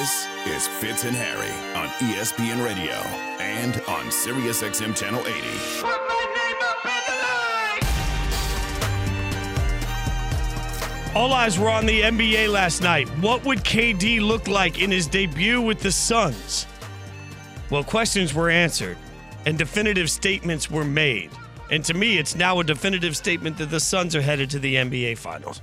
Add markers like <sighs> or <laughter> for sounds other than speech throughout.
This is Fitz and Harry on ESPN Radio and on SiriusXM Channel 80. Put my name up in the line. All eyes were on the NBA last night. What would KD look like in his debut with the Suns? Well, questions were answered and definitive statements were made. And to me, it's now a definitive statement that the Suns are headed to the NBA Finals.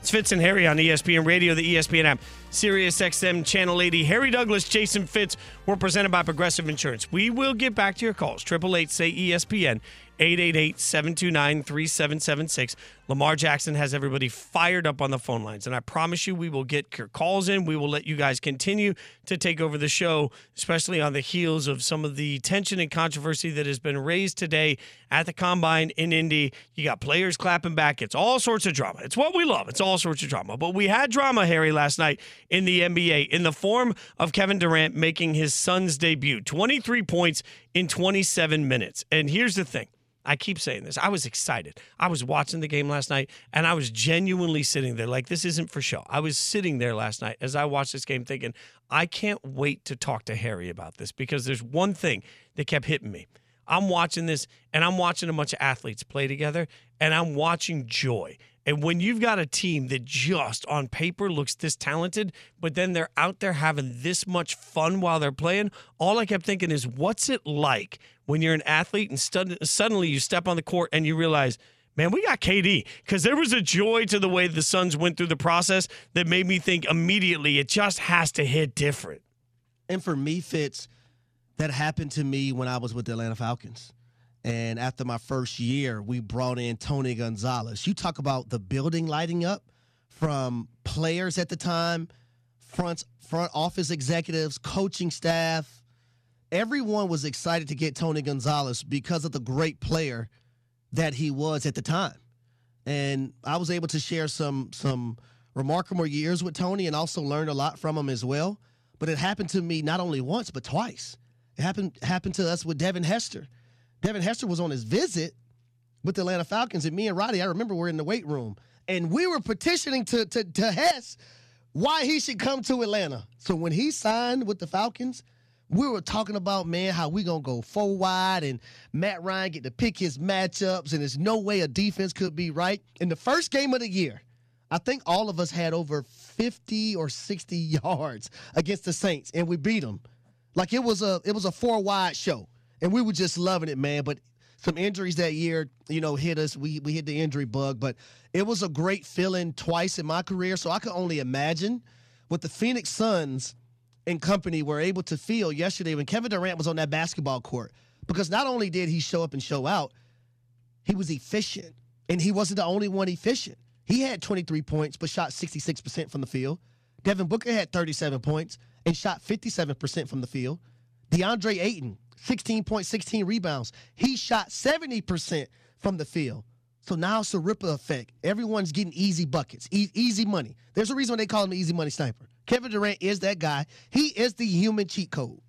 It's Fitz and Harry on ESPN Radio, the ESPN app, Sirius XM Channel 80. Harry Douglas, Jason Fitz, were presented by Progressive Insurance. We will get back to your calls. 888 say ESPN, 888 729 3776. Lamar Jackson has everybody fired up on the phone lines. And I promise you, we will get your calls in. We will let you guys continue to take over the show, especially on the heels of some of the tension and controversy that has been raised today at the combine in Indy. You got players clapping back. It's all sorts of drama. It's what we love. It's all sorts of drama. But we had drama, Harry, last night in the NBA in the form of Kevin Durant making his Suns debut 23 points in 27 minutes. And here's the thing. I keep saying this. I was excited. I was watching the game last night and I was genuinely sitting there like this isn't for show. I was sitting there last night as I watched this game thinking, I can't wait to talk to Harry about this because there's one thing that kept hitting me. I'm watching this and I'm watching a bunch of athletes play together and I'm watching joy. And when you've got a team that just on paper looks this talented, but then they're out there having this much fun while they're playing, all I kept thinking is, what's it like when you're an athlete and stud- suddenly you step on the court and you realize, man, we got KD? Because there was a joy to the way the Suns went through the process that made me think immediately it just has to hit different. And for me, Fitz, that happened to me when I was with the Atlanta Falcons. And after my first year, we brought in Tony Gonzalez. You talk about the building lighting up from players at the time, front front office executives, coaching staff. Everyone was excited to get Tony Gonzalez because of the great player that he was at the time. And I was able to share some some remarkable years with Tony and also learned a lot from him as well. But it happened to me not only once, but twice. It happened happened to us with Devin Hester. Devin Hester was on his visit with the Atlanta Falcons, and me and Roddy, I remember we're in the weight room, and we were petitioning to to, to Hess why he should come to Atlanta. So when he signed with the Falcons, we were talking about man how we gonna go four wide, and Matt Ryan get to pick his matchups, and there's no way a defense could be right. In the first game of the year, I think all of us had over 50 or 60 <laughs> yards against the Saints, and we beat them. Like it was a it was a four wide show, and we were just loving it, man. But some injuries that year, you know, hit us. We we hit the injury bug, but it was a great feeling twice in my career. So I could only imagine what the Phoenix Suns and company were able to feel yesterday when Kevin Durant was on that basketball court. Because not only did he show up and show out, he was efficient, and he wasn't the only one efficient. He had 23 points, but shot 66% from the field. Devin Booker had 37 points and shot 57% from the field. DeAndre Ayton, 16 points, 16 rebounds. He shot 70% from the field. So now it's a ripple effect. Everyone's getting easy buckets, e- easy money. There's a reason why they call him the easy money sniper. Kevin Durant is that guy. He is the human cheat code.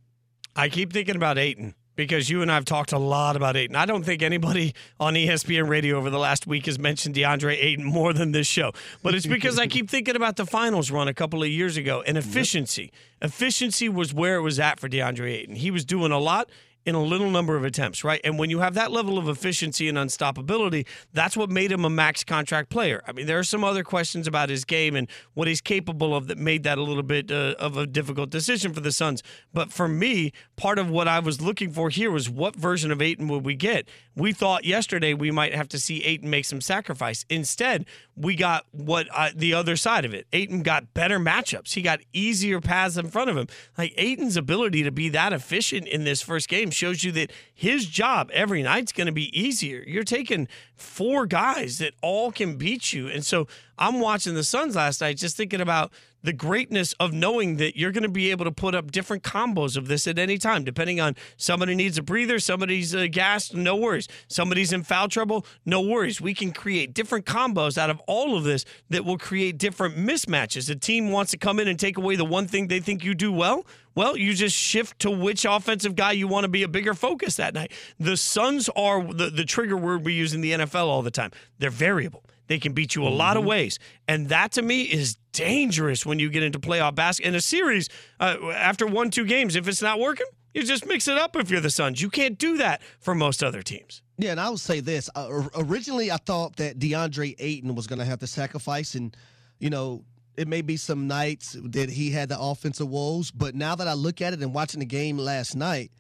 I keep thinking about Ayton because you and I have talked a lot about Ayton. I don't think anybody on ESPN radio over the last week has mentioned DeAndre Ayton more than this show. But it's because I keep thinking about the finals run a couple of years ago and efficiency. Efficiency was where it was at for DeAndre Ayton. He was doing a lot in a little number of attempts, right? And when you have that level of efficiency and unstoppability, that's what made him a max contract player. I mean, there are some other questions about his game and what he's capable of that made that a little bit uh, of a difficult decision for the Suns. But for me, part of what I was looking for here was what version of Ayton would we get? We thought yesterday we might have to see Ayton make some sacrifice. Instead, we got what uh, the other side of it. Ayton got better matchups. He got easier paths in front of him. Like Ayton's ability to be that efficient in this first game shows you that his job every night's going to be easier. You're taking four guys that all can beat you. And so I'm watching the Suns last night just thinking about the greatness of knowing that you're going to be able to put up different combos of this at any time, depending on somebody needs a breather, somebody's uh, gassed, no worries. Somebody's in foul trouble, no worries. We can create different combos out of all of this that will create different mismatches. A team wants to come in and take away the one thing they think you do well. Well, you just shift to which offensive guy you want to be a bigger focus that night. The Suns are the, the trigger word we use in the NFL all the time. They're variable. They can beat you a lot of ways. And that to me is dangerous when you get into playoff basketball. In a series, uh, after one, two games, if it's not working, you just mix it up if you're the Suns. You can't do that for most other teams. Yeah, and I would say this. Uh, originally, I thought that DeAndre Ayton was going to have to sacrifice, and you know, it may be some nights that he had the offensive woes. But now that I look at it and watching the game last night,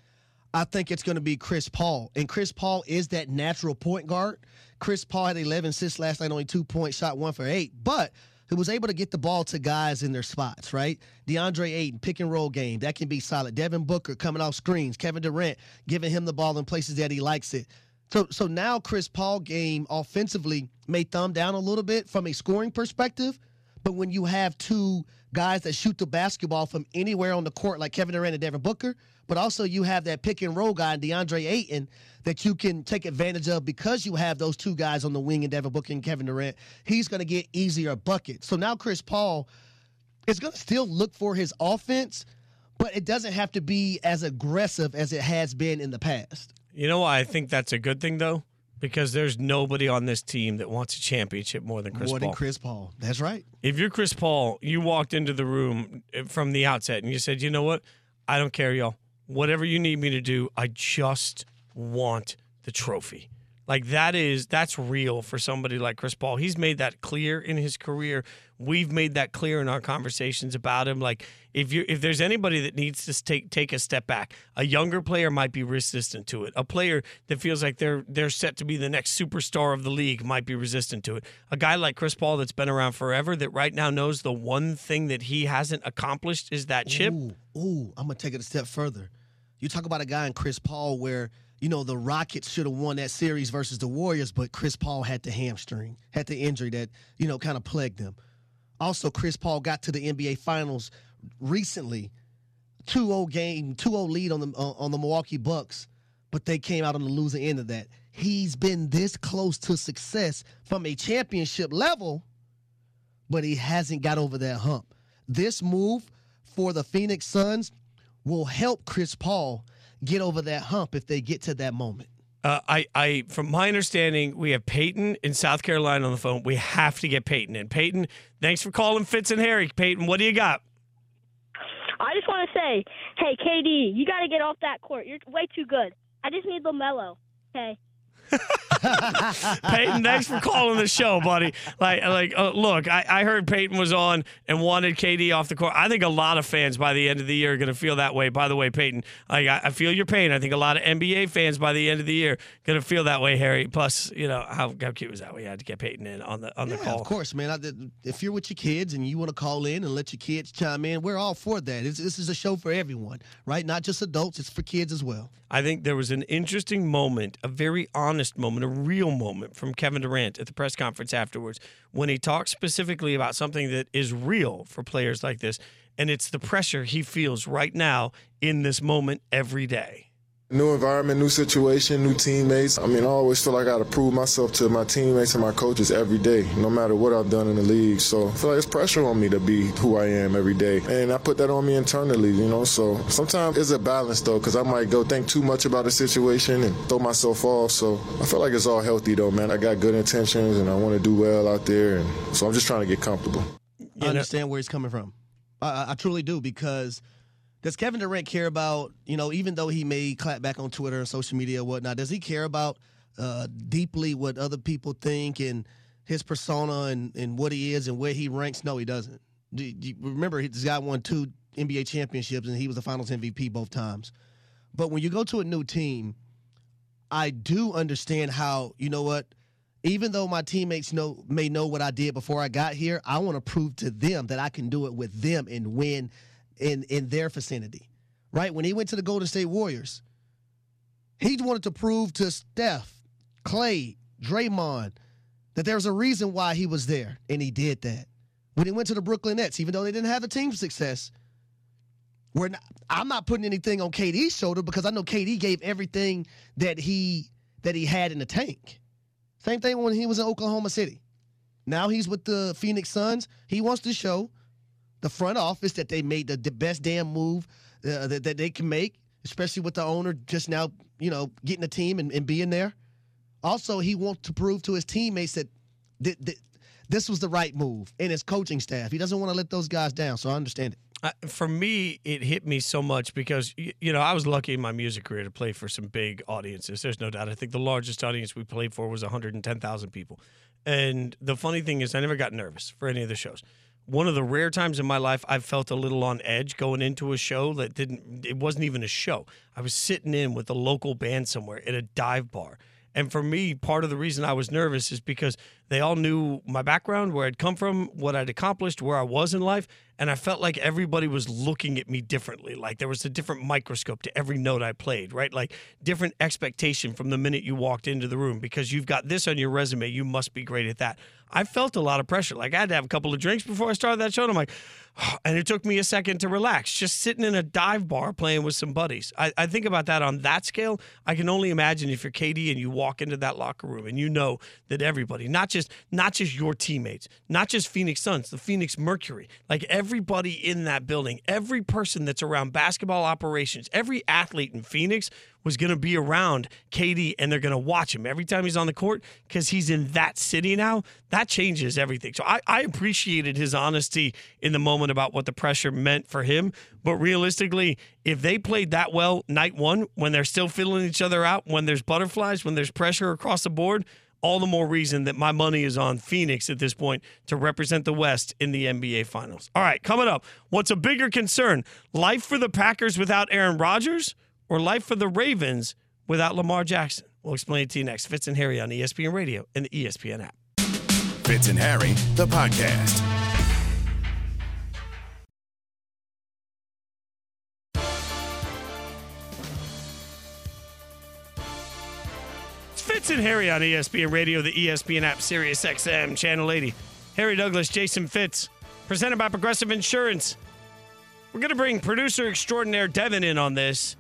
I think it's going to be Chris Paul, and Chris Paul is that natural point guard. Chris Paul had 11 assists last night, only two points, shot one for eight, but he was able to get the ball to guys in their spots, right? DeAndre Ayton, pick and roll game, that can be solid. Devin Booker coming off screens, Kevin Durant giving him the ball in places that he likes it. So, so now Chris Paul game offensively may thumb down a little bit from a scoring perspective, but when you have two guys that shoot the basketball from anywhere on the court, like Kevin Durant and Devin Booker, but also you have that pick and roll guy, DeAndre Ayton, that you can take advantage of because you have those two guys on the wing and Devin Booker and Kevin Durant. He's going to get easier buckets. So now Chris Paul is going to still look for his offense, but it doesn't have to be as aggressive as it has been in the past. You know why I think that's a good thing, though? Because there's nobody on this team that wants a championship more than Chris More Paul. than Chris Paul. That's right. if you're Chris Paul, you walked into the room eh, from the outset and you said, you know what? I don't care, y'all. Whatever you need me to do, I just want the trophy. Like that is that's real for somebody like Chris Paul. He's made that clear in his career. We've made that clear in our conversations about him. Like if you if there's anybody that needs to take take a step back, a younger player might be resistant to it. A player that feels like they're they're set to be the next superstar of the league might be resistant to it. A guy like Chris Paul that's been around forever that right now knows the one thing that he hasn't accomplished is that chip. Ooh, ooh, I'm gonna take it a step further. You talk about a guy in Chris Paul where you know the Rockets should have won that series versus the Warriors, but Chris Paul had the hamstring, had the injury that you know kind of plagued them. Also, Chris Paul got to the NBA Finals recently, 2-0 game, 2-0 lead on the uh, on the Milwaukee Bucks, but they came out on the losing end of that. He's been this close to success from a championship level, but he hasn't got over that hump. This move for the Phoenix Suns will help Chris Paul get over that hump if they get to that moment. Uh, I, I, from my understanding, we have Peyton in South Carolina on the phone. We have to get Peyton in. Peyton, thanks for calling Fitz and Harry. Peyton, what do you got? I just want to say, hey, KD, you got to get off that court. You're way too good. I just need LaMelo. Okay. <laughs> Peyton, thanks for calling the show, buddy. Like, like, uh, look, I, I heard Peyton was on and wanted KD off the court. I think a lot of fans by the end of the year are going to feel that way. By the way, Peyton, I, I feel your pain. I think a lot of NBA fans by the end of the year going to feel that way, Harry. Plus, you know how, how cute was that? We had to get Peyton in on the on the Yeah, call. of course, man. I, if you're with your kids and you want to call in and let your kids chime in, we're all for that. It's, this is a show for everyone, right? Not just adults; it's for kids as well. I think there was an interesting moment, a very honest moment, a real moment from Kevin Durant at the press conference afterwards when he talks specifically about something that is real for players like this. And it's the pressure he feels right now in this moment every day. New environment, new situation, new teammates. I mean, I always feel like I got to prove myself to my teammates and my coaches every day, no matter what I've done in the league. So I feel like it's pressure on me to be who I am every day. And I put that on me internally, you know. So sometimes it's a balance, though, because I might go think too much about a situation and throw myself off. So I feel like it's all healthy, though, man. I got good intentions and I want to do well out there. And so I'm just trying to get comfortable. I know- understand where he's coming from. I, I- I truly do because does Kevin Durant care about you know even though he may clap back on Twitter and social media and whatnot? Does he care about uh, deeply what other people think and his persona and, and what he is and where he ranks? No, he doesn't. Do, do remember this guy won two NBA championships and he was the Finals MVP both times. But when you go to a new team, I do understand how you know what even though my teammates know may know what I did before I got here, I want to prove to them that I can do it with them and win in in their vicinity. Right? When he went to the Golden State Warriors, he wanted to prove to Steph, Clay, Draymond that there was a reason why he was there, and he did that. When he went to the Brooklyn Nets, even though they didn't have the team success, we're not, I'm not putting anything on KD's shoulder because I know KD gave everything that he that he had in the tank. Same thing when he was in Oklahoma City. Now he's with the Phoenix Suns. He wants to show the front office that they made the, the best damn move uh, that, that they can make, especially with the owner just now, you know, getting the team and, and being there. Also, he wants to prove to his teammates that, that, this was the right move in his coaching staff. He doesn't want to let those guys down, so I understand it. For me, it hit me so much because y- you know I was lucky in my music career to play for some big audiences. There's no doubt. I think the largest audience we played for was 110,000 people. And the funny thing is, I never got nervous for any of the shows. One of the rare times in my life I've felt a little on edge going into a show that didn't. It wasn't even a show. I was sitting in with a local band somewhere at a dive bar. And for me, part of the reason I was nervous is because they all knew my background, where I'd come from, what I'd accomplished, where I was in life. And I felt like everybody was looking at me differently. Like there was a different microscope to every note I played, right? Like different expectation from the minute you walked into the room because you've got this on your resume. You must be great at that. I felt a lot of pressure. Like I had to have a couple of drinks before I started that show. And I'm like, <sighs> and it took me a second to relax, just sitting in a dive bar playing with some buddies. I, I think about that on that scale. I can only imagine if you're KD and you walk into that locker room and you know that everybody, not just not just your teammates, not just Phoenix Suns, the Phoenix Mercury, like everybody in that building, every person that's around basketball operations, every athlete in Phoenix was going to be around KD and they're going to watch him every time he's on the court because he's in that city now. That changes everything. So I, I appreciated his honesty in the moment about what the pressure meant for him. But realistically, if they played that well night one, when they're still feeling each other out, when there's butterflies, when there's pressure across the board, all the more reason that my money is on Phoenix at this point to represent the West in the NBA Finals. All right, coming up, what's a bigger concern? Life for the Packers without Aaron Rodgers or life for the Ravens without Lamar Jackson? We'll explain it to you next. Fitz and Harry on ESPN Radio and the ESPN app. Fitz and Harry, the podcast. Fitz and Harry on ESPN Radio, the ESPN app, Sirius XM, Channel 80. Harry Douglas, Jason Fitz, presented by Progressive Insurance. We're going to bring producer extraordinaire Devin in on this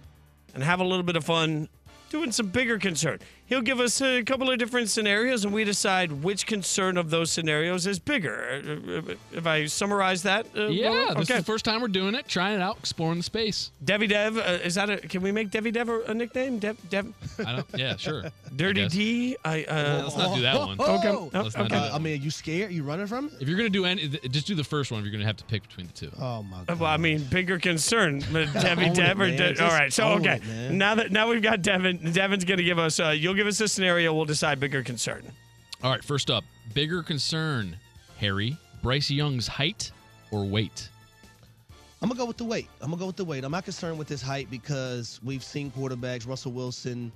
and have a little bit of fun doing some bigger concern. He'll give us a couple of different scenarios, and we decide which concern of those scenarios is bigger. Uh, uh, If I summarize that, uh, Yeah, well, this okay. is the first time we're doing it, trying it out, exploring the space. Devi Dev, uh, is that a? Can we make Devi Dev a, a nickname? Dev, Dev, I don't, yeah, <laughs> sure. Dirty I guess. D. I. Uh, Let's not do that one. Okay. Oh, Oh, Let's not okay. do Uh, I mean, are you scared? You running from it? If you're gonna do any, just do the first one. If you're gonna have to pick between the two. Oh my Uh, god. Well, I mean, bigger concern, but <laughs> Devi Own it, Dev or. De- all right. So okay, it, now that now we've got Devin. Devin's going to give us. Uh, you'll give us a scenario. We'll decide bigger concern. All right, first up, bigger concern, Harry, Bryce Young's height or weight? I'm gonna go with the weight. I'm gonna go with the weight. I'm not concerned with his height because we've seen quarterbacks, Russell Wilson,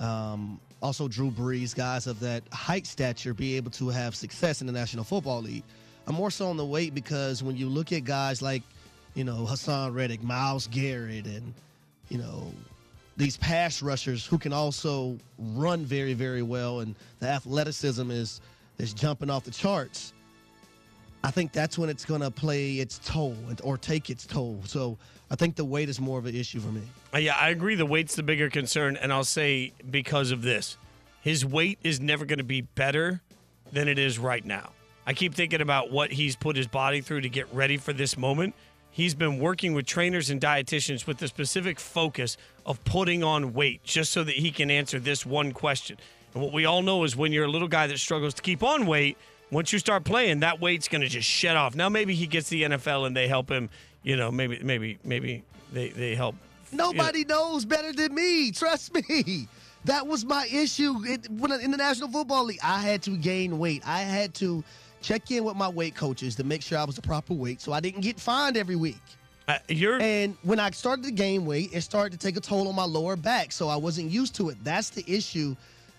um, also Drew Brees, guys of that height stature, be able to have success in the National Football League. I'm more so on the weight because when you look at guys like, you know, Haason Reddick, Myles Garrett, and you know, these pass rushers who can also run very, very well, and the athleticism is is jumping off the charts. I think that's when it's going to play its toll or take its toll. So I think the weight is more of an issue for me. Uh, yeah, I agree. The weight's the bigger concern, and I'll say because of this, his weight is never going to be better than it is right now. I keep thinking about what he's put his body through to get ready for this moment. He's been working with trainers and dietitians with the specific focus of putting on weight just so that he can answer this one question. And what we all know is when you're a little guy that struggles to keep on weight, once you start playing, that weight's going to just shed off. Now maybe he gets the NFL and they help him, you know, maybe maybe maybe they they help Nobody knows better than me. Trust me. That was my issue it, when in the National Football League. I had to gain weight. I had to check in with my weight coaches to make sure I was the proper weight so I didn't get fined every week. Uh, you're And when I started to gain weight, it started to take a toll on my lower back. So I wasn't used to it. That's the issue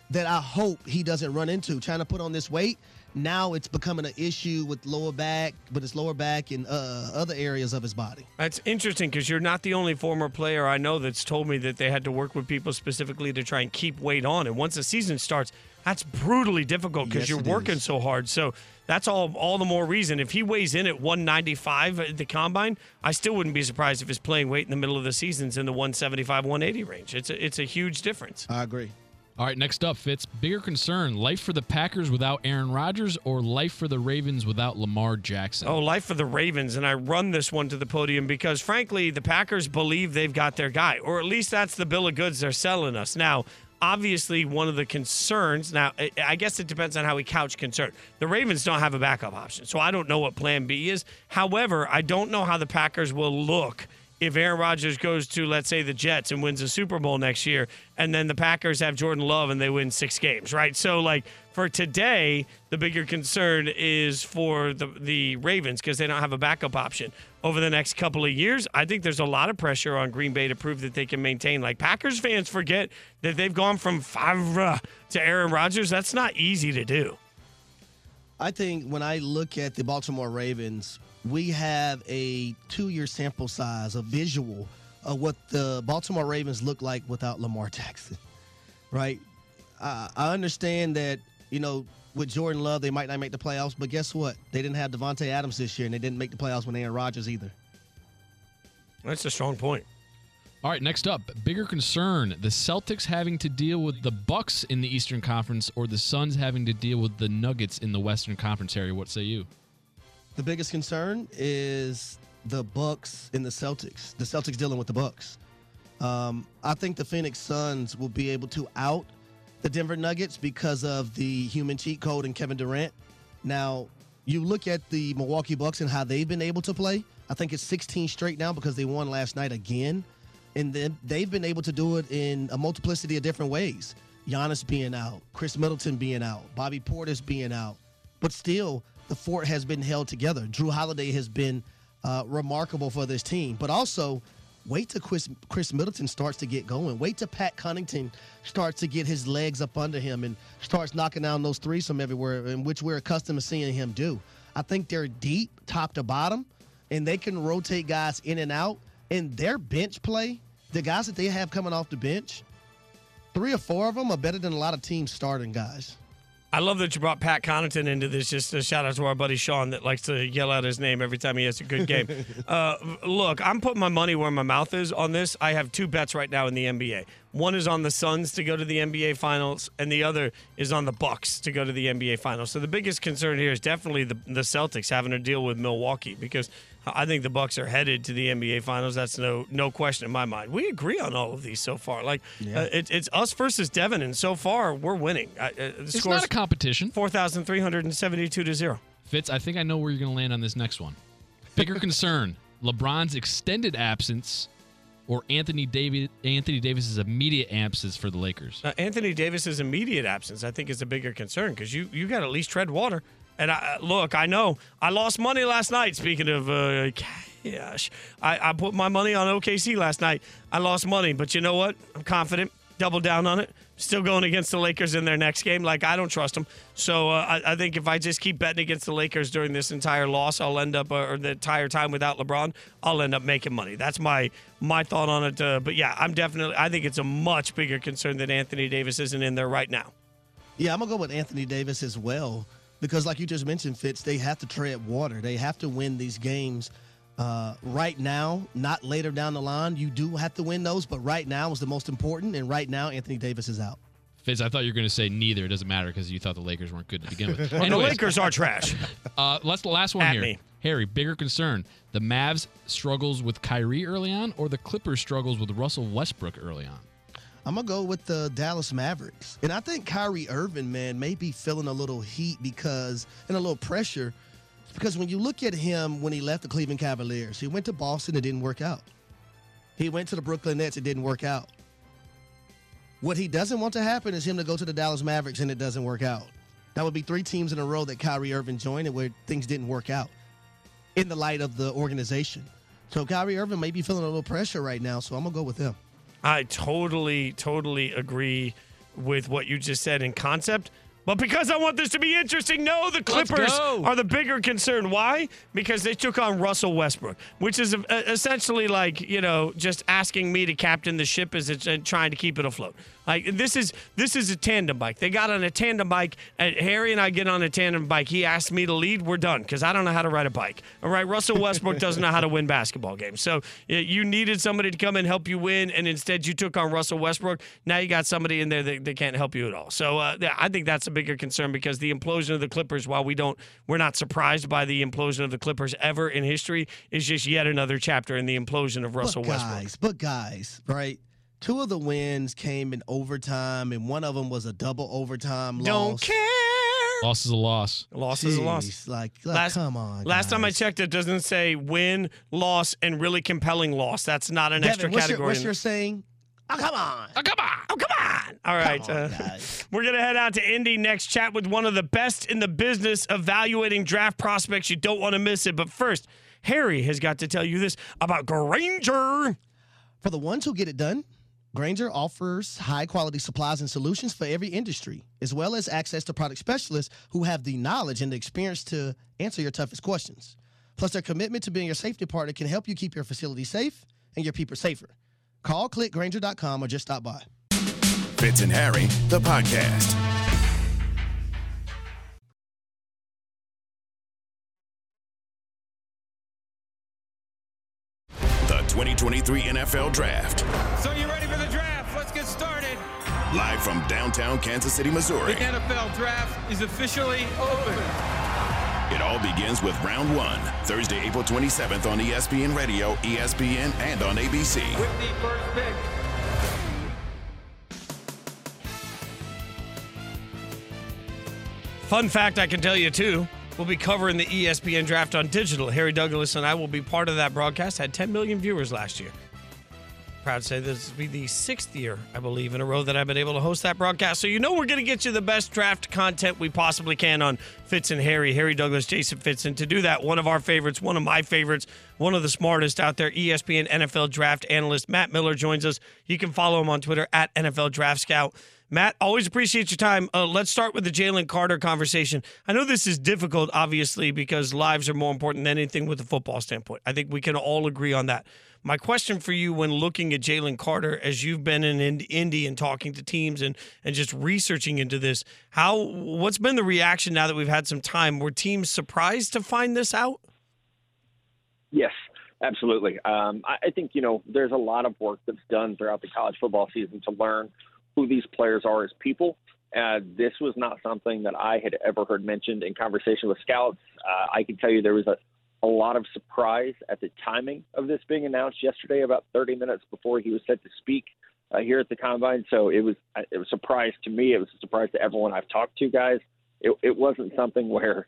that I hope he doesn't run into. Trying to put on this weight, now it's becoming an issue with lower back, but it's lower back and uh, other areas of his body. That's interesting because you're not the only former player I know that's told me that they had to work with people specifically to try and keep weight on. And once the season starts, that's brutally difficult because Yes, you're working is. so hard. So that's all all the more reason. If he weighs in at 195 at the combine, I still wouldn't be surprised if his playing weight in the middle of the season's in the 175, 180 range. It's a, it's a huge difference. I agree. All right, next up, Fitz, bigger concern, life for the Packers without Aaron Rodgers or life for the Ravens without Lamar Jackson? Oh, life for the Ravens. And I run this one to the podium because, frankly, the Packers believe they've got their guy, or at least that's the bill of goods they're selling us. Now, obviously one of the concerns. Now, I- guess it depends on how we couch concern. The Ravens don't have a backup option, so I don't know what Plan B is. However, I don't know how the Packers will look if Aaron Rodgers goes to, let's say, the Jets and wins a Super Bowl next year, and then the Packers have Jordan Love and they win six games, right? So, like for today, the bigger concern is for the the Ravens because they don't have a backup option. Over the next couple of years, I think there's a lot of pressure on Green Bay to prove that they can maintain. Like Packers fans forget that they've gone from Favre to Aaron Rodgers. That's not easy to do. I think when I look at the Baltimore Ravens, we have a two year sample size, a visual of what the Baltimore Ravens look like without Lamar Jackson, right? I understand that, you know, with Jordan Love, they might not make the playoffs, but guess what? They didn't have Davante Adams this year, and they didn't make the playoffs with Aaron Rodgers either. That's a strong point. All right, next up, bigger concern: the Celtics having to deal with the Bucks in the Eastern Conference, or the Suns having to deal with the Nuggets in the Western Conference area. What say you? The biggest concern is the Bucks and the Celtics. The Celtics dealing with the Bucks. Um, I think the Phoenix Suns will be able to out the Denver Nuggets because of the human cheat code and Kevin Durant. Now, you look at the Milwaukee Bucks and how they've been able to play. I think it's 16 straight now because they won last night again. And then they've been able to do it in a multiplicity of different ways. Giannis being out, Khris Middleton being out, Bobby Portis being out. But still, the fort has been held together. Jrue Holiday has been uh, remarkable for this team. But also, wait till Khris, Khris Middleton starts to get going. Wait till Pat Connaughton starts to get his legs up under him and starts knocking down those threes from everywhere, in which we're accustomed to seeing him do. I think they're deep, top to bottom, and they can rotate guys in and out. And their bench play, the guys that they have coming off the bench, three or four of them are better than a lot of teams starting guys. I love that you brought Pat Connaughton into this. Just a shout out to our buddy Sean that likes to yell out his name every time he has a good game. <laughs> uh, look, I'm putting my money where my mouth is on this. I have two bets right now in the NBA. One is on the Suns to go to the NBA Finals, and the other is on the Bucks to go to the NBA Finals. So the biggest concern here is definitely the, the Celtics having to deal with Milwaukee because I think the Bucks are headed to the NBA Finals. That's no no question in my mind. We agree on all of these so far. Like uh, it, it's us versus Devin, and so far we're winning. Uh, uh, It's not a competition. four thousand three hundred and seventy-two to zero. Fitz, I think I know where you're going to land on this next one. Bigger <laughs> concern: LeBron's extended absence, or Anthony Davis Anthony Davis's immediate absence for the Lakers. Uh, Anthony Davis's immediate absence, I think, is a bigger concern because you you got to at least tread water. And I, look, I know I lost money last night. Speaking of uh, cash, I, I put my money on OKC last night. I lost money, but you know what? I'm confident. Double down on it. Still going against the Lakers in their next game. Like I don't trust them. So uh, I, I think if I just keep betting against the Lakers during this entire loss, I'll end up uh, or the entire time without LeBron, I'll end up making money. That's my my thought on it. Uh, but yeah, I'm definitely. I think it's a much bigger concern that Anthony Davis isn't in there right now. Yeah, I'm gonna go with Anthony Davis as well because, like you just mentioned, Fitz, they have to tread water. They have to win these games uh, right now, not later down the line. You do have to win those, but right now is the most important. And right now, Anthony Davis is out. Fitz, I thought you were going to say neither. It doesn't matter because you thought the Lakers weren't good to begin with. <laughs> Well, the Lakers are trash. <laughs> Uh, let's the last one At here. me. Harry, bigger concern: the Mavs struggles with Kyrie early on, or the Clippers struggles with Russell Westbrook early on. I'm gonna go with the Dallas Mavericks, and I think Kyrie Irving, man, may be feeling a little heat because and a little pressure because when you look at him when he left the Cleveland Cavaliers, he went to Boston, it didn't work out. He went to the Brooklyn Nets, it didn't work out. What he doesn't want to happen is him to go to the Dallas Mavericks and it doesn't work out. That would be three teams in a row that Kyrie Irving joined and where things didn't work out in the light of the organization. So Kyrie Irving may be feeling a little pressure right now, so I'm gonna go with him. I totally, totally agree with what you just said in concept. But because I want this to be interesting, no, the Clippers are the bigger concern. Why? Because they took on Russell Westbrook, which is uh, essentially like you know just asking me to captain the ship as it's uh, trying to keep it afloat. Like this is this is a tandem bike. They got on a tandem bike. And Harry and I get on a tandem bike. He asked me to lead. We're done because I don't know how to ride a bike. All right, Russell Westbrook doesn't know how to win basketball games. So you needed somebody to come and help you win, and instead you took on Russell Westbrook. Now you got somebody in there that, that can't help you at all. So uh, I think that's a bigger concern because the implosion of the Clippers, while we don't, we're not surprised by the implosion of the Clippers ever in history, is just yet another chapter in the implosion of Russell but Westbrook. but guys, right? Two of the wins came in overtime, and one of them was a double overtime loss. Don't care. Loss is a loss. Loss is a loss. Jeez, Like, like, Last- come on. Last time I guys. checked, it doesn't say win, loss, and really compelling loss. That's not an Devin, extra what's category. Your, what's in- your saying? Oh, come on. oh, come on. Oh, come on. All right. Come on, uh, guys. <laughs> We're going to head out to Indy next, chat with one of the best in the business evaluating draft prospects. You don't want to miss it. But first, Harry has got to tell you this about Grainger. For the ones who get it done, Grainger offers high quality supplies and solutions for every industry, as well as access to product specialists who have the knowledge and the experience to answer your toughest questions. Plus, their commitment to being your safety partner can help you keep your facility safe and your people safer. Call clickgrainger.com or just stop by. Fitz and Harry, the podcast. 2023 NFL Draft. So you ready for the draft? Let's get started. Live from downtown Kansas City, Missouri. The NFL draft is officially open. It all begins with round one, Thursday, April 27th on ESPN Radio, ESPN, and on ABC. With the first pick. Fun fact I can tell you, too. We'll be covering the ESPN draft on digital. Harry Douglas and I will be part of that broadcast. Had 10 million viewers last year. Proud to say this will be the sixth year, I believe, in a row that I've been able to host that broadcast. So you know we're going to get you the best draft content we possibly can on Fitz and Harry, Harry Douglas, Jason Fitz. And to do that, one of our favorites, one of my favorites, one of the smartest out there, ESPN NFL draft analyst Matt Miller joins us. You can follow him on Twitter at NFL Draft Scout. Matt, always appreciate your time. Uh, let's start with the Jalen Carter conversation. I know this is difficult, obviously, because lives are more important than anything with a football standpoint. I think we can all agree on that. My question for you when looking at Jalen Carter, as you've been in Ind- Indy and talking to teams and, and just researching into this, how what's been the reaction now that we've had some time? Were teams surprised to find this out? Yes, absolutely. Um, I, I think you know there's a lot of work that's done throughout the college football season to learn who these players are as people. Uh, this was not something that I had ever heard mentioned in conversation with scouts. Uh, I can tell you there was a, a lot of surprise at the timing of this being announced yesterday, about 30 minutes before he was set to speak uh, here at the combine. So it was it was a surprise to me. It was a surprise to everyone I've talked to, guys. It, it wasn't something where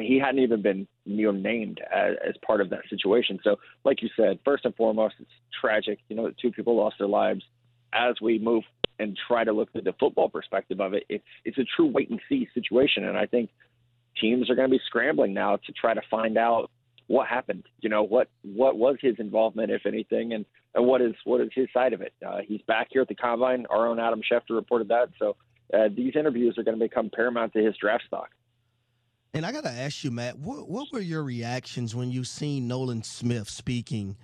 he hadn't even been you know named as, as part of that situation. So, like you said, first and foremost, it's tragic. You know, two people lost their lives. As we move and try to look at the football perspective of it, it's it's a true wait and see situation, and I think teams are going to be scrambling now to try to find out what happened. You know, what what was his involvement, if anything, and and what is what is his side of it. Uh, he's back here at the combine. Our own Adam Schefter reported that. So uh, these interviews are going to become paramount to his draft stock. And I got to ask you, Matt, what, what were your reactions when you seen Nolan Smith speaking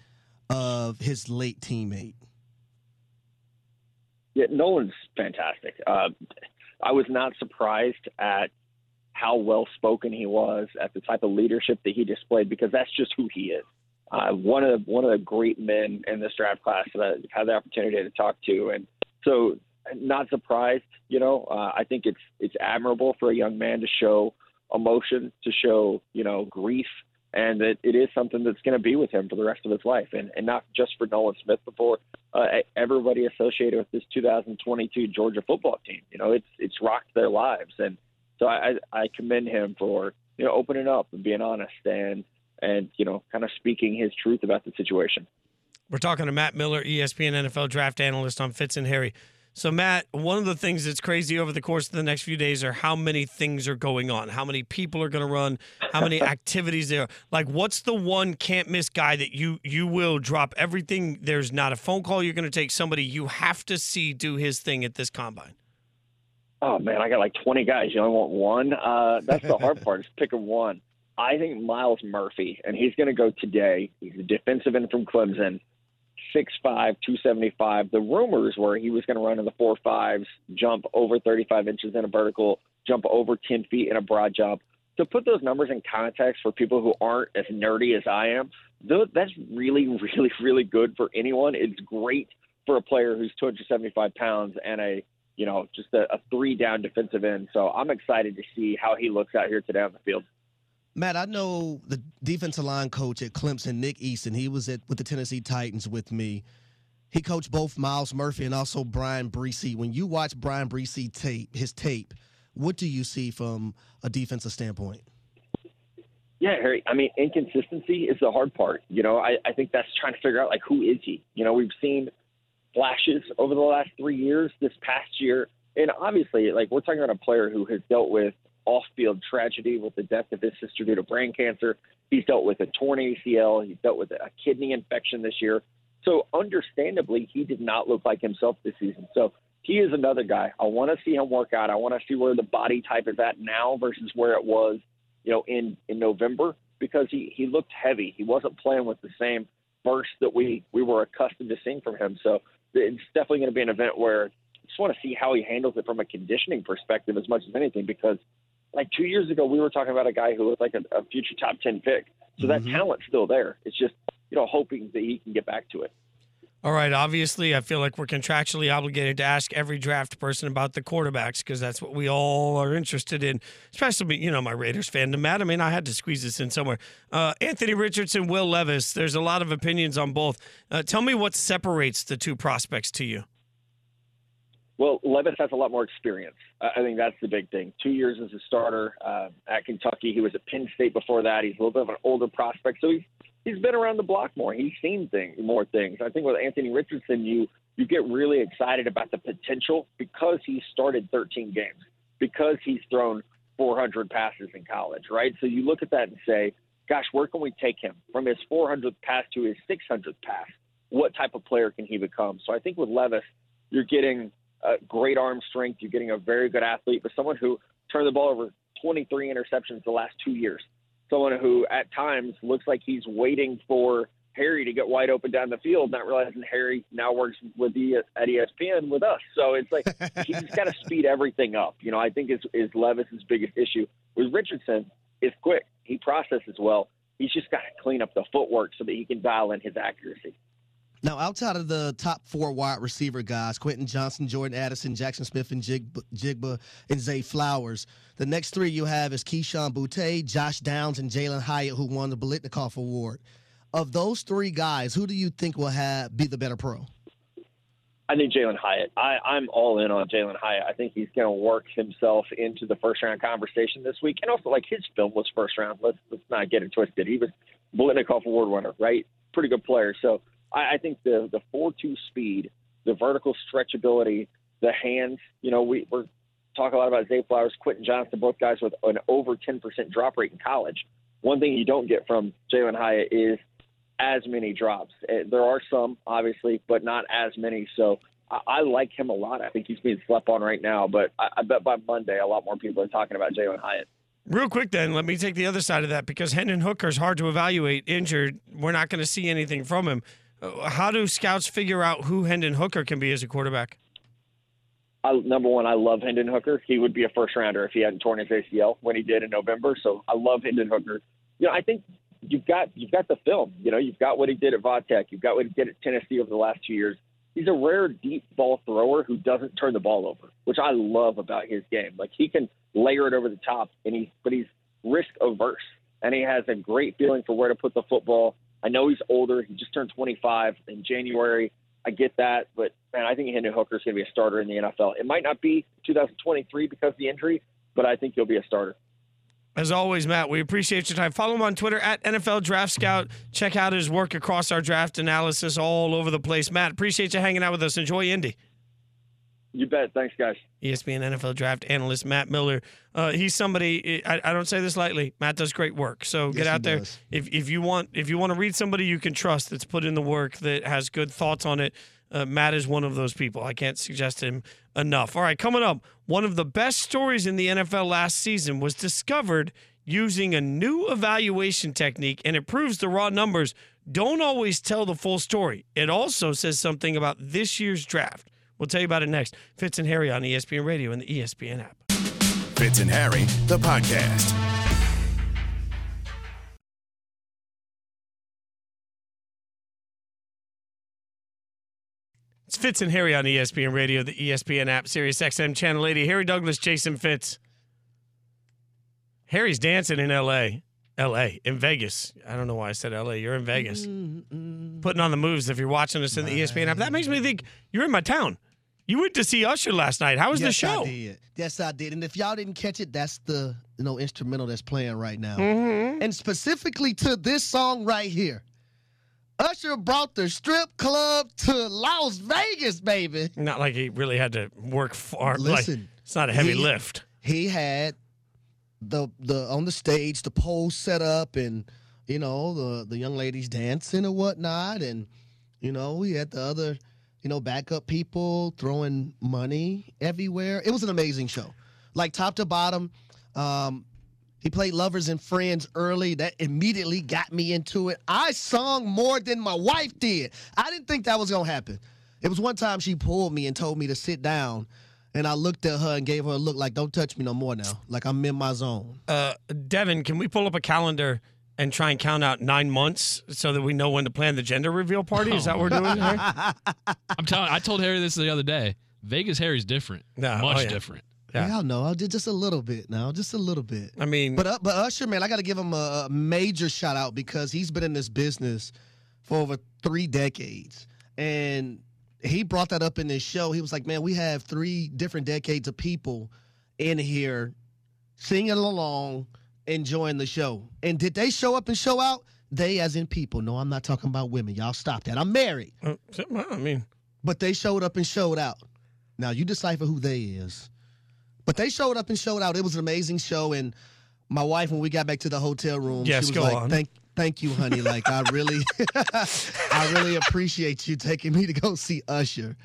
of his late teammate? Yeah, Nolan's fantastic. Uh, I was not surprised at how well spoken he was, at the type of leadership that he displayed, because that's just who he is. Uh, one of one of the great men in this draft class that I've had the opportunity to talk to, and so not surprised. You know, uh, I think it's it's admirable for a young man to show emotion, to show you know grief, and that it is something that's going to be with him for the rest of his life, and and not just for Nolan Smith, but for uh, everybody associated with this 2022 Georgia football team. You know, it's it's rocked their lives, and so I I commend him for you know opening up and being honest and and you know kind of speaking his truth about the situation. We're talking to Matt Miller, ESPN NFL draft analyst on Fitz and Harry. So, Matt, one of the things that's crazy over the course of the next few days are how many things are going on, how many people are going to run, how many <laughs> activities there are. Like, what's the one can't miss guy that you you will drop everything? There's not a phone call you're going to take. Somebody you have to see do his thing at this combine. Oh man, I got like 20 guys. You only want one. Uh, that's the hard part is picking one. I think Myles Murphy, and he's going to go today. He's a defensive end from Clemson, 6'5", 275. The rumors were he was going to run in the four fives, jump over 35 inches in a vertical, jump over 10 feet in a broad jump. To put those numbers in context for people who aren't as nerdy as I am, that's really, <laughs> really, really good for anyone. It's great for a player who's 275 pounds and a you know, just a, a three down defensive end. So I'm excited to see how he looks out here today on the field. Matt, I know the defensive line coach at Clemson, Nick Eason. He was at with the Tennessee Titans with me. He coached both Myles Murphy and also Bryan Bresee. When you watch Bryan Bresee tape, his tape, what do you see from a defensive standpoint? Yeah, Harry. I mean, inconsistency is the hard part. You know, I, I think that's trying to figure out like who is he. You know, we've seen flashes over the last three years. This past year, and obviously, like we're talking about a player who has dealt with off-field tragedy with the death of his sister due to brain cancer. He's dealt with a torn ACL. He's dealt with a kidney infection this year. So, understandably, he did not look like himself this season. So, he is another guy. I want to see him work out. I want to see where the body type is at now versus where it was, you know, in in November because he he looked heavy. He wasn't playing with the same burst that we we were accustomed to seeing from him. So, it's definitely going to be an event where I just want to see how he handles it from a conditioning perspective as much as anything because like two years ago we were talking about a guy who looked like a, a future top 10 pick so that Mm-hmm. talent's still there it's just you know hoping that he can get back to it All right. Obviously, I feel like we're contractually obligated to ask every draft person about the quarterbacks because that's what we all are interested in. Especially, you know, my Raiders fandom. Matt, I mean, I had to squeeze this in somewhere. Uh, Anthony Richardson, Will Levis. There's a lot of opinions on both. Uh, tell me what separates the two prospects to you. Well levis has a lot more experience i think that's the big thing two years as a starter uh, at kentucky he was at penn state before that he's a little bit of an older prospect so he's he's been around the block more he's seen things more things i think with anthony richardson you you get really excited about the potential because he started 13 games because he's thrown 400 passes in college, right? So you look at that and say, gosh, where can we take him from his 400th pass to his 600th pass? What type of player can he become? So I think with Levis, you're getting uh, great arm strength. You're getting a very good athlete, but someone who turned the ball over 23 interceptions the last two years. Someone who at times looks like he's waiting for Harry to get wide open down the field, not realizing Harry now works with the at ESPN with us. So it's like <laughs> he's got to speed everything up. You know, I think is is Levis's biggest issue. With Richardson, is quick. He processes well. He's just got to clean up the footwork so that he can dial in his accuracy. Now, outside of the top four wide receiver guys, Quentin Johnston, Jordan Addison, Jaxon Smith, and Jigba, Jigba and Zay Flowers, the next three you have is Kayshon Boutte, Josh Downs, and Jalin Hyatt, who won the Biletnikoff Award. Of those three guys, who do you think will have be the better pro? I think Jalin Hyatt. I, I'm all in on Jalin Hyatt. I think he's going to work himself into the first round conversation this week, and also like his film was first round. Let's let's not get it twisted. He was Biletnikoff Award winner, right? Pretty good player. So I, I think the the four two speed, the vertical stretchability, the hands. You know, we we're talking a lot about Zay Flowers, Quentin Johnston, both guys with an over ten percent drop rate in college. One thing you don't get from Jalin Hyatt is as many drops. Uh, There are some, obviously, but not as many. So I, I like him a lot. I think he's being slept on right now, but I, I bet by Monday, a lot more people are talking about Jalin Hyatt. Real quick, then, let me take the other side of that because Hendon Hooker's hard to evaluate. Injured, we're not going to see anything from him. Uh, How do scouts figure out who Hendon Hooker can be as a quarterback? I, number one, I love Hendon Hooker. He would be a first rounder if he hadn't torn his ACL when he did in November. So I love Hendon Hooker. You know, I think you've got you've got the film. You know, you've got what he did at Vodtech. You've got what he did at Tennessee over the last two years. He's a rare deep ball thrower who doesn't turn the ball over, which I love about his game. Like he can layer it over the top, and he's but he's risk averse, and he has a great feeling for where to put the football. I know he's older. He just turned 25 in January. I get that, but man, I think Hendon Hooker is going to be a starter in the NFL. It might not be 2023 because of the injury, but I think he'll be a starter. As always, Matt, we appreciate your time. Follow him on Twitter at NFL Draft Scout. Check out his work across our draft analysis all over the place. Matt, appreciate you hanging out with us. Enjoy Indy. You bet. Thanks, guys. ESPN NFL draft analyst Matt Miller. Uh, he's somebody I, I don't say this lightly. Matt does great work. So get Yes, he out there. does. If if you want if you want to read somebody you can trust that's put in the work that has good thoughts on it, uh, Matt is one of those people. I can't suggest him enough. All right, coming up, one of the best stories in the NFL last season was discovered using a new evaluation technique, and it proves the raw numbers don't always tell the full story. It also says something about this year's draft. We'll tell you about it next. Fitz and Harry on ESPN Radio and the ESPN app. Fitz and Harry, the podcast. It's Fitz and Harry on ESPN Radio, the ESPN app, Sirius XM Channel 80. Harry Douglas, Jason Fitz. Harry's dancing in LA. L.A. in Vegas. I don't know why I said L.A. You're in Vegas, Mm-mm. putting on the moves. If you're watching us in the ESPN app, that makes me think you're in my town. You went to see Usher last night. How was the yes, show? I did. Yes, I did. And if y'all didn't catch it, that's the you know instrumental that's playing right now. Mm-hmm. And specifically to this song right here. Usher brought the strip club to Las Vegas, baby. Not like he really had to work far. like, Listen, it's not a heavy he- lift. He had the the on the stage the pole set up and you know the the young ladies dancing and whatnot and you know we had the other you know backup people throwing money everywhere. It was an amazing show, like top to bottom. Um, he played Lovers and Friends early. That immediately got me into it. I sung more than my wife did. I didn't think that was gonna happen. It was one time she pulled me and told me to sit down. And I looked at her and gave her a look like, don't touch me no more now. Like I'm in my zone. Uh, Devin, can we pull up a calendar and try and count out nine months so that we know when to plan the gender reveal party? Is that what we're doing here? <laughs> I'm telling. I told Harry this the other day. Vegas Harry's different. No, oh, much yeah. different. Yeah. Yeah, I know. I did just a little bit now, just a little bit. I mean, But uh, but Usher, man, I got to give him a, a major shout out because he's been in this business for over three decades, and he brought that up in this show. He was like, "Man, we have three different decades of people in here singing along, enjoying the show. And did they show up and show out? They, as in people. No, I'm not talking about women. Y'all stop that. I'm married, uh, I mean, but they showed up and showed out. Now you decipher who they is. But they showed up and showed out. It was an amazing show. And my wife, when we got back to the hotel room, Yes, she was go like, on. "Thank, thank you, honey. Like I really, <laughs> I really appreciate you taking me to go see Usher."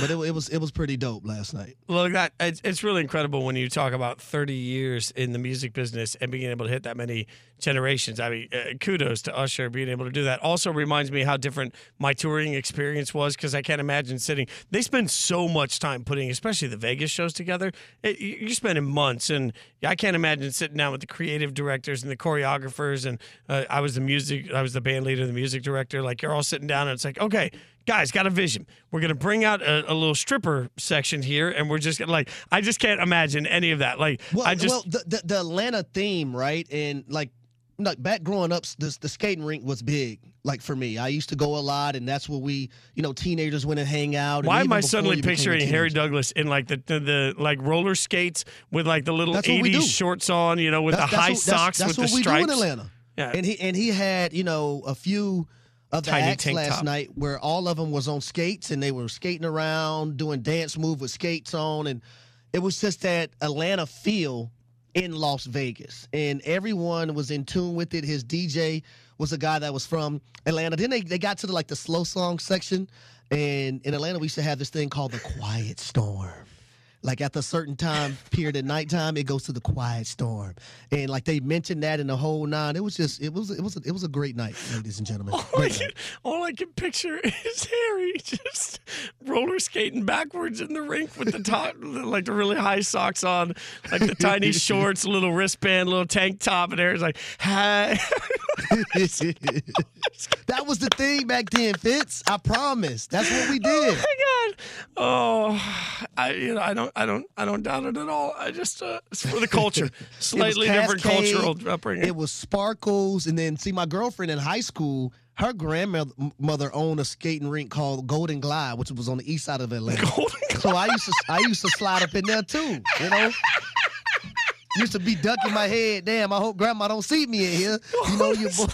But it, it was it was pretty dope last night. Look, that it's, it's really incredible when you talk about 30 years in the music business and being able to hit that many generations. I mean, uh, kudos to Usher being able to do that. Also reminds me how different my touring experience was because I can't imagine sitting. They spend so much time putting, especially the Vegas shows together. It, you- you're spending months, and I can't imagine sitting down with the creative directors and the choreographers. And uh, I was the music, I was the band leader, the music director. Like you're all sitting down, and it's like, okay, guys, got a vision. We're gonna bring out a, a little stripper section here, and we're just gonna like. I just can't imagine any of that. Like, Well, I just well, the, the the Atlanta theme, right? And like, like back growing up, the the skating rink was big. Like for me, I used to go a lot, and that's where we, you know, teenagers went and hang out. and Why am I suddenly you became a picturing Harry. Douglas in like the, the the like roller skates with like the little That's what we do. '80s shorts on, you know, with That- the high what- that's- socks that's with what the we do in Atlanta. Yeah. And he and he had you know a few of the Tiny acts tank last top. night where all of them was on skates and they were skating around doing dance move with skates on and it was just that Atlanta feel in Las Vegas and everyone was in tune with it. His DJ was a guy that was from Atlanta. Then they, they got to the like the slow song section and in Atlanta we used to have this thing called the Quiet Storm. Like at a certain time period at nighttime, it goes to the quiet storm, and like they mentioned that in the whole nine. It was just, it was, it was, it was a great night, ladies and gentlemen. All I, can, all I can picture <laughs> is Harry just roller skating backwards in the rink with the top, <laughs> like the really high socks on, like the tiny <laughs> shorts, little wristband, little tank top, and Harry's like, "Hi." that was the thing back then, Fitz. I promise. That's what we did. Oh did. my god! Oh, I you know I don't I don't I don't doubt it at all. I just uh, it's for the <laughs> culture, slightly different Cascade, cultural upbringing. It was sparkles, and then see my girlfriend in high school. Her grandmother mother owned a skating rink called Golden Glide, which was on the east side of Atlanta. <laughs> Golden <laughs> So I used to I used to slide up in there too, you know. Used to be ducking my head. Damn, I hope grandma don't see me in here. You know your boy,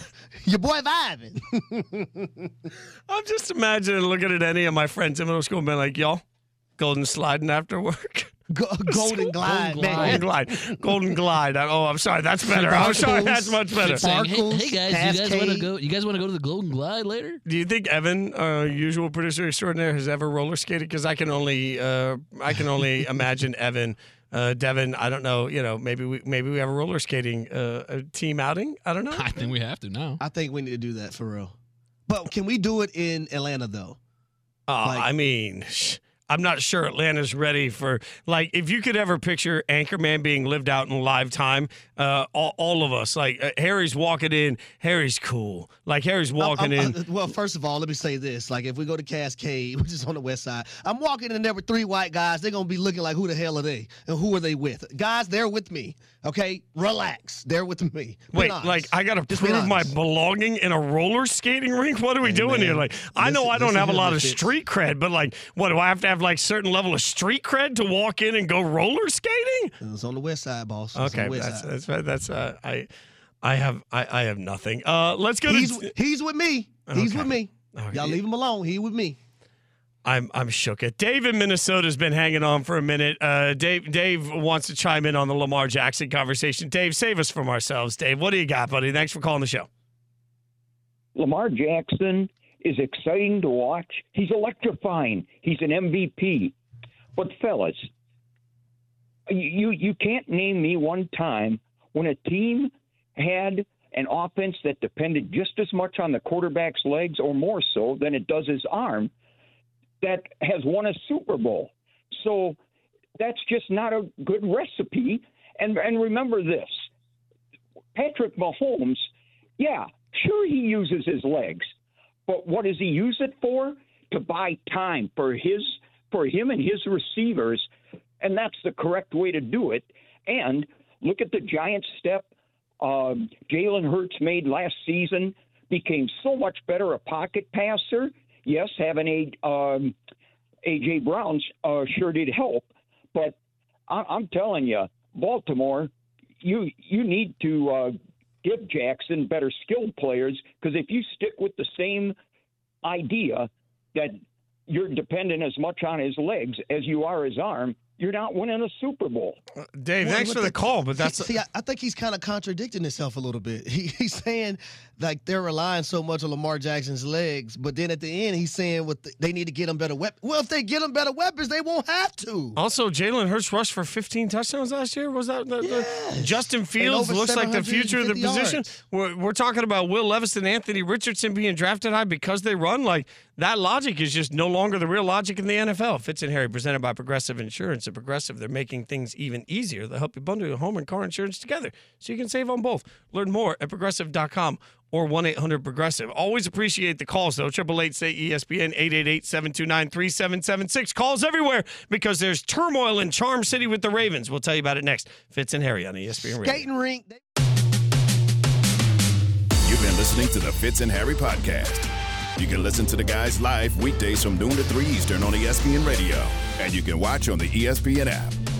your boy vibing. I'm just imagining looking at any of my friends in middle school and being like, y'all, golden sliding after work. <laughs> Go- <laughs> Golden Glide, Golden Golden man. glide. Golden glide. Oh, I'm sorry. That's better. I'm sorry. That's much better. Saying, hey, Sparkles, hey guys, you guys want to Cascade. go? You guys want to go to the Golden Glide later? Do you think Evan, uh, usual producer extraordinaire, has ever roller skated? Because I can only, uh, I can only <laughs> imagine Evan, uh, Devin. I don't know. You know, maybe we, maybe we have a roller skating uh, a team outing. I don't know. I think we have to now. I think we need to do that for real. But can we do it in Atlanta though? Oh, Like- I mean, sh- I'm not sure Atlanta's ready for like if you could ever picture Anchorman being lived out in live time, uh, all, all of us like uh, Harry's walking in, Harry's cool, like Harry's walking I'm- in. I'm- well, first of all, let me say this: like, if we go to Cascade, <laughs> which is on the west side, I'm walking in there with three white guys. They're gonna be looking like, who the hell are they, and who are they with? Guys, they're with me. Okay, relax. They're with me. Be Wait, honest. like I gotta Just prove my belonging in a roller skating rink? What are we Hey, doing here? Like, I know I don't have a lot of street cred, but like, what do I have to have like certain level of street cred to walk in and go roller skating? It's on the west side, boss. It's Okay, the west that's side. that's that's uh, I, I have I, I have nothing. Uh, let's go He's to. he's with me. He's Okay. with me. Okay. Y'all leave him alone. He with me. I'm I'm shook. At Dave in Minnesota's been hanging on for a minute. Uh, Dave Dave wants to chime in on the Lamar Jackson conversation. Dave, save us from ourselves. Dave, what do you got, buddy? Thanks for calling the show. Lamar Jackson is exciting to watch. He's electrifying. He's an MVP. But fellas, you you can't name me one time when a team had an offense that depended just as much on the quarterback's legs or more so than it does his arm that has won a Super Bowl. So that's just not a good recipe. And and remember this. Patrick Mahomes, yeah, sure he uses his legs, but what does he use it for? To buy time for his for him and his receivers, and that's the correct way to do it. And look at the giant step um, Jalen Hurts made last season. Became so much better a pocket passer. Yes, having a um, AJ Brown uh, sure did help, but I- I'm telling you, Baltimore, you you need to uh, give Jackson better skilled players because if you stick with the same idea that you're dependent as much on his legs as you are his arm, you're not winning a Super Bowl. Uh, Dave, Well, thanks for the at- call, but see- that's <laughs> see. I, I think he's kind of contradicting himself a little bit. He, he's saying like they're relying so much on Lamar Jackson's legs, but then at the end he's saying what the, they need to get him better weapons. Well, if they get him better weapons, they won't have to. Also, Jalen Hurts rushed for 15 touchdowns last year. Was that the, the- Justin Fields looks like the future of the position? We're, we're talking about Will Levis and Anthony Richardson being drafted high because they run. Like that logic is just no longer the real logic in the NFL. Fitz and Harry, presented by Progressive Insurance. At Progressive, they're making things even easier. They'll help you bundle your home and car insurance together so you can save on both. Learn more at progressive.com or 1 800 Progressive. Always appreciate the calls, though. 888 say ESPN 888 729 3776. Calls everywhere because there's turmoil in Charm City with the Ravens. We'll tell you about it next. Fitz and Harry on ESPN Radio. Skating rink. You've been listening to the Fitz and Harry podcast. You can listen to the guys live weekdays from noon to 3 Eastern on ESPN Radio. And you can watch on the ESPN app.